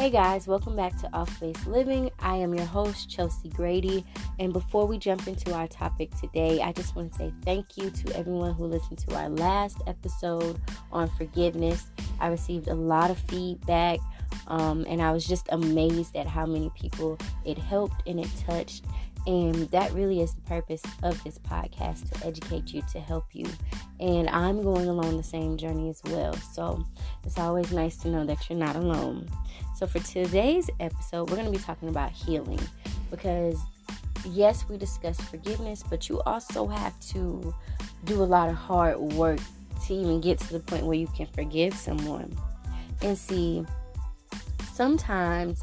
Hey guys, welcome back to Off Base Living. I am your host, Chelsea Grady. And before we jump into our topic today, I just want to say thank you to everyone who listened to our last episode on forgiveness. I received a lot of feedback, um, and I was just amazed at how many people it helped and it touched. And that really is the purpose of this podcast to educate you, to help you. And I'm going along the same journey as well. So it's always nice to know that you're not alone. So, for today's episode, we're going to be talking about healing because, yes, we discussed forgiveness, but you also have to do a lot of hard work to even get to the point where you can forgive someone. And see, sometimes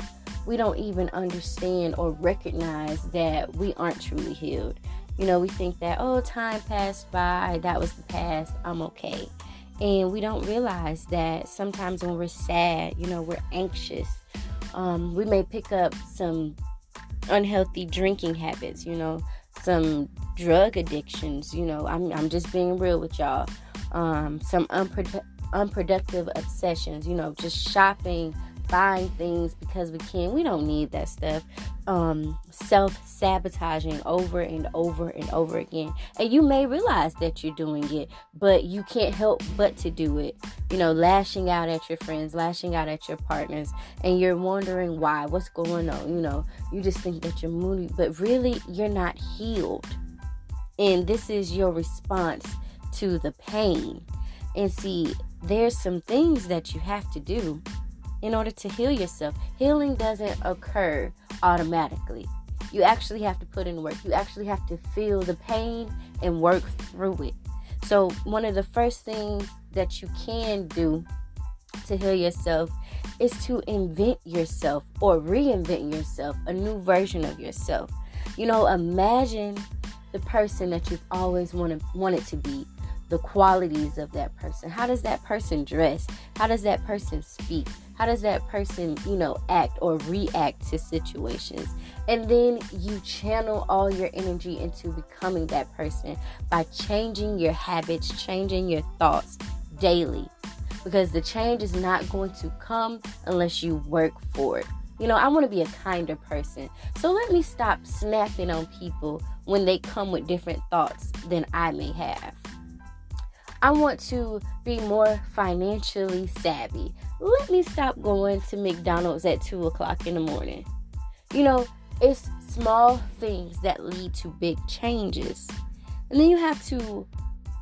we don't even understand or recognize that we aren't truly healed. You know, we think that, oh, time passed by, that was the past, I'm okay. And we don't realize that sometimes when we're sad, you know, we're anxious. Um, we may pick up some unhealthy drinking habits, you know, some drug addictions, you know. I'm, I'm just being real with y'all. Um, some unprodu- unproductive obsessions, you know, just shopping buying things because we can. We don't need that stuff. Um, Self sabotaging over and over and over again. And you may realize that you're doing it, but you can't help but to do it. You know, lashing out at your friends, lashing out at your partners, and you're wondering why, what's going on. You know, you just think that you're moody, but really, you're not healed. And this is your response to the pain. And see, there's some things that you have to do in order to heal yourself. Healing doesn't occur automatically. You actually have to put in work. You actually have to feel the pain and work through it. So, one of the first things that you can do to heal yourself is to invent yourself or reinvent yourself, a new version of yourself. You know, imagine the person that you've always wanted wanted to be the qualities of that person. How does that person dress? How does that person speak? How does that person, you know, act or react to situations? And then you channel all your energy into becoming that person by changing your habits, changing your thoughts daily. Because the change is not going to come unless you work for it. You know, I want to be a kinder person. So let me stop snapping on people when they come with different thoughts than I may have. I want to be more financially savvy. Let me stop going to McDonald's at 2 o'clock in the morning. You know, it's small things that lead to big changes. And then you have to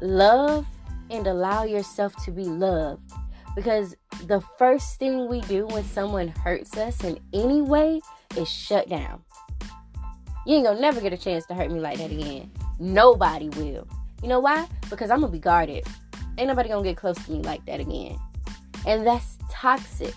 love and allow yourself to be loved. Because the first thing we do when someone hurts us in any way is shut down. You ain't gonna never get a chance to hurt me like that again. Nobody will. You know why? Because I'm gonna be guarded. Ain't nobody gonna get close to me like that again. And that's toxic.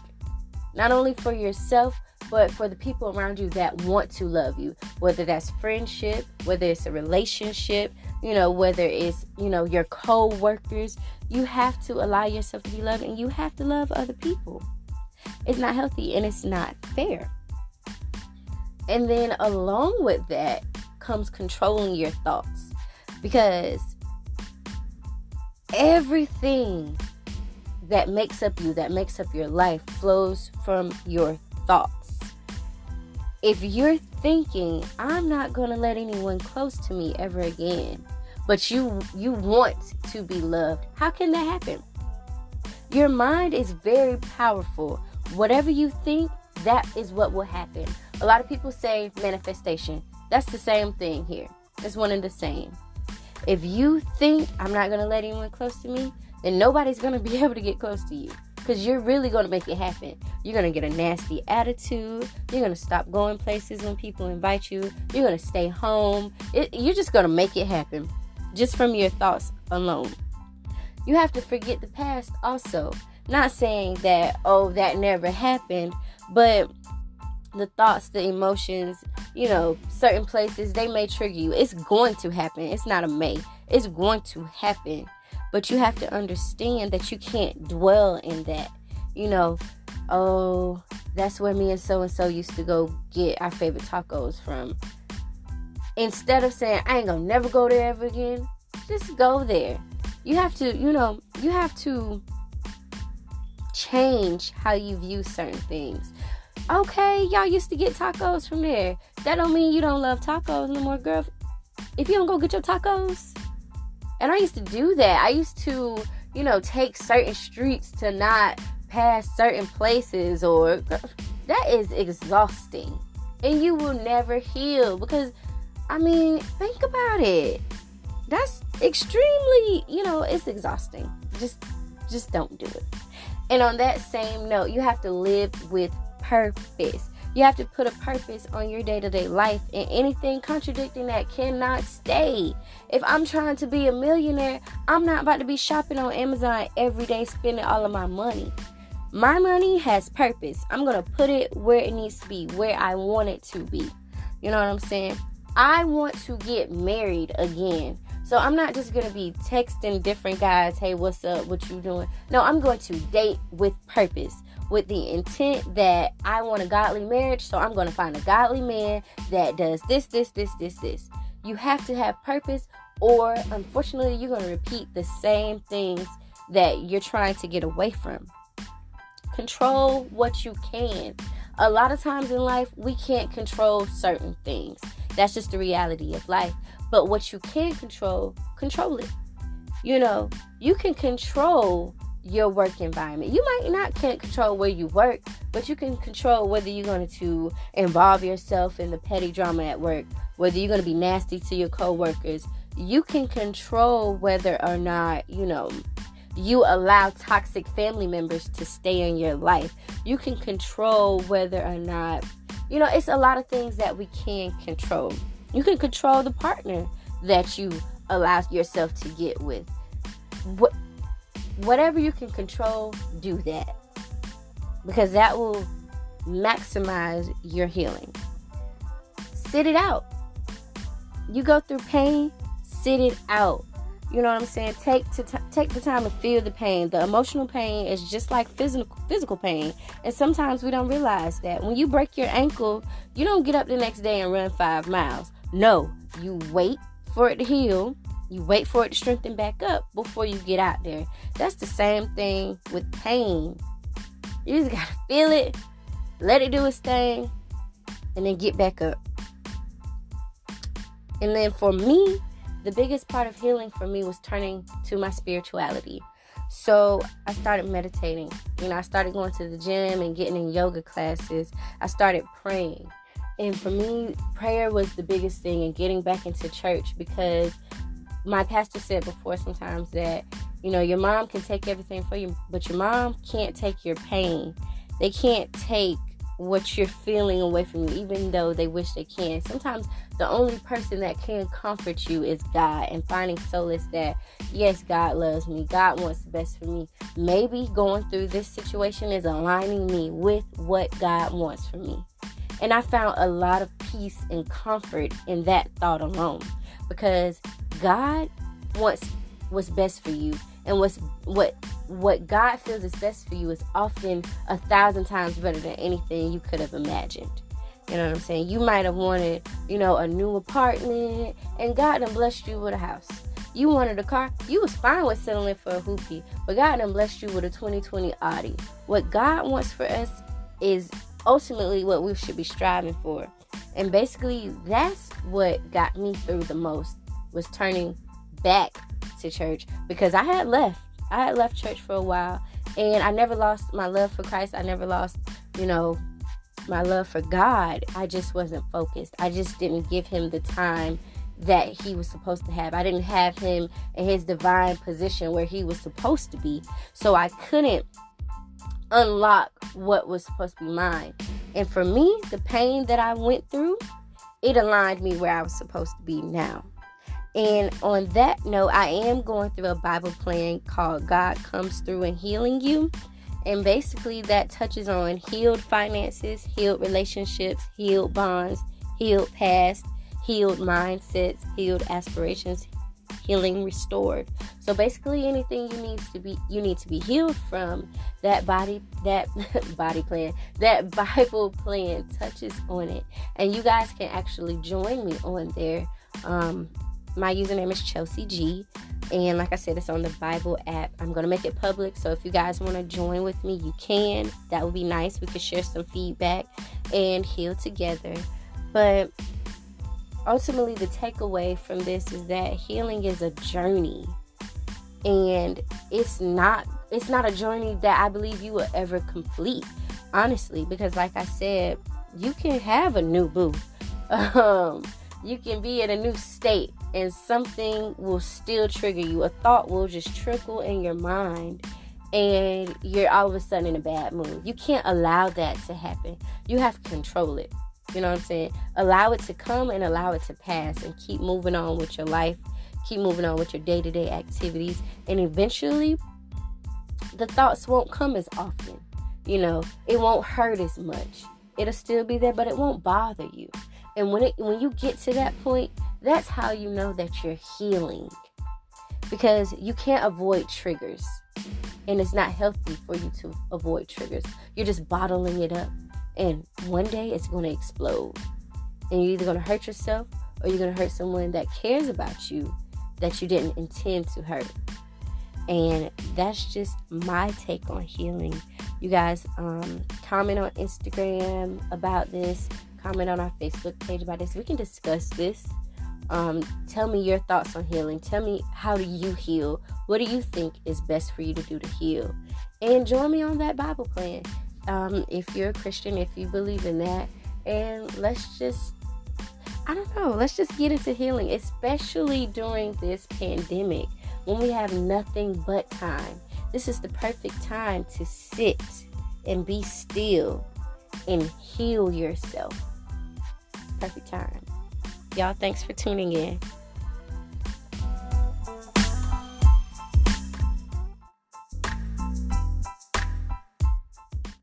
Not only for yourself, but for the people around you that want to love you. Whether that's friendship, whether it's a relationship, you know, whether it's, you know, your co workers, you have to allow yourself to be loved and you have to love other people. It's not healthy and it's not fair. And then along with that comes controlling your thoughts. Because everything that makes up you, that makes up your life, flows from your thoughts. If you're thinking, I'm not going to let anyone close to me ever again, but you you want to be loved, how can that happen? Your mind is very powerful. Whatever you think, that is what will happen. A lot of people say manifestation. That's the same thing here. It's one and the same. If you think I'm not going to let anyone close to me, then nobody's to be able to get close to you because you're really to make it happen. You're to get a nasty attitude. You're to stop going places when people invite you. You're to stay home. It, you're just to make it happen just from your thoughts alone. You have to forget the past also. Not saying that, oh, that never happened, but the thoughts, the emotions, you know, certain places, they may trigger you. It's going to happen. It's not a may. It's going to happen. But you have to understand that you can't dwell in that. You know, oh, that's where me and so and so used to go get our favorite tacos from. Instead of saying, I ain't gonna never go there ever again, just go there. You have to, you know, you have to change how you view certain things Okay, y'all used to get tacos from there. That don't mean you don't love tacos no more, girl. If you don't go get your tacos, and I used to do that. I used to, you know, take certain streets to not pass certain places, or that is exhausting, and you will never heal because, I mean, think about it. That's extremely, you know, it's exhausting. Just, just don't do it. And on that same note, you have to live with purpose. You have to put a purpose on your day to day life, and anything contradicting that cannot stay. If I'm trying to be a millionaire, I'm not about to be shopping on Amazon every day, spending all of my money. My money has purpose. I'm going to put it where it needs to be, where I want it to be. You know what I'm saying? I want to get married again. So I'm not just gonna be texting different guys, hey, what's up? What you doing? No, I'm going to date with purpose, with the intent that I want a godly marriage. So I'm gonna find a godly man that does this, this, this, this, this. You have to have purpose, or unfortunately, you're gonna repeat the same things that you're trying to get away from. Control what you can. A lot of times in life, we can't control certain things. That's just the reality of life. But what you can control, control it. You know, you can control your work environment. You might not can't control where you work, but you can control whether you're going to involve yourself in the petty drama at work, whether you're going to be nasty to your coworkers. You can control whether or not, you know, you allow toxic family members to stay in your life. You can control whether or not, you know, it's a lot of things that we can control. You can control the partner that you allow yourself to get with. What, whatever you can control, do that. Because that will maximize your healing. Sit it out. You go through pain, sit it out. You know what I'm saying? Take to t- take the time to feel the pain. The emotional pain is just like physical physical pain, and sometimes we don't realize that. When you break your ankle, you don't get up the next day and run five miles. No, you wait for it to heal. You wait for it to strengthen back up before you get out there. That's the same thing with pain. You just gotta feel it, let it do its thing, and then get back up. And then for me, the biggest part of healing for me was turning to my spirituality. So I started meditating. You know, I started going to the gym and getting in yoga classes. I started praying. And for me, prayer was the biggest thing and getting back into church because my pastor said before sometimes that, you know, your mom can take everything for you, but your mom can't take your pain. They can't take what you're feeling away from you, even though they wish they can. Sometimes the only person that can comfort you is God, and finding solace that, yes, God loves me, God wants the best for me. Maybe going through this situation is aligning me with what God wants for me. And I found a lot of peace and comfort in that thought alone because God wants what's best for you and what's what what God feels is best for you is often a thousand times better than anything you could have imagined. You know what I'm saying? You might have wanted, you know, a new apartment and God done blessed you with a house. You wanted a car, you was fine with settling for a hoopy, but God done blessed you with a 2020 Audi. What God wants for us is ultimately what we should be striving for. And basically, that's what got me through the most was turning back to church because I had left. I had left church for a while and I never lost my love for Christ. I never lost, you know, my love for God. I just wasn't focused. I just didn't give him the time that he was supposed to have. I didn't have him in his divine position where he was supposed to be. So I couldn't unlock what was supposed to be mine. And for me, the pain that I went through, it aligned me where I was supposed to be now. And on that note, I am going through a Bible plan called God Comes Through In Healing You. And basically, that touches on healed finances, healed relationships, healed bonds, healed past, healed mindsets, healed aspirations, healing restored. So basically anything you need to be you need to be healed from that body that body plan that Bible plan touches on it. And you guys can actually join me on there. Um my username is Chelsea G. And like I said, it's on the Bible app. I'm going to make it public. So if you guys want to join with me, you can. That would be nice. We could share some feedback and heal together. But ultimately, the takeaway from this is that healing is a journey. And it's not it's not a journey that I believe you will ever complete, honestly, because like I said, you can have a new boo. Um, you can be in a new state and something will still trigger you. A thought will just trickle in your mind and you're all of a sudden in a bad mood. You can't allow that to happen. You have to control it. You know what I'm saying? Allow it to come and allow it to pass and keep moving on with your life. Keep moving on with your day to day activities. And eventually, the thoughts won't come as often. You know, it won't hurt as much. It'll still be there, but it won't bother you. And when it when you get to that point, that's how you know that you're healing. Because you can't avoid triggers. And it's not healthy for you to avoid triggers. You're just bottling it up. And one day it's going to explode. And you're either going to hurt yourself or you're going to hurt someone that cares about you that you didn't intend to hurt. And that's just my take on healing. You guys um, comment on Instagram about this comment on our Facebook page about this. We can discuss this. Um, tell me your thoughts on healing. Tell me how do you heal? What do you think is best for you to do to heal? And join me on that Bible plan. Um, if you're a Christian, if you believe in that, and let's just I don't know, let's just get into healing, especially during this pandemic when we have nothing but time. This is the perfect time to sit and be still and heal yourself perfect time. Y'all, thanks for tuning in.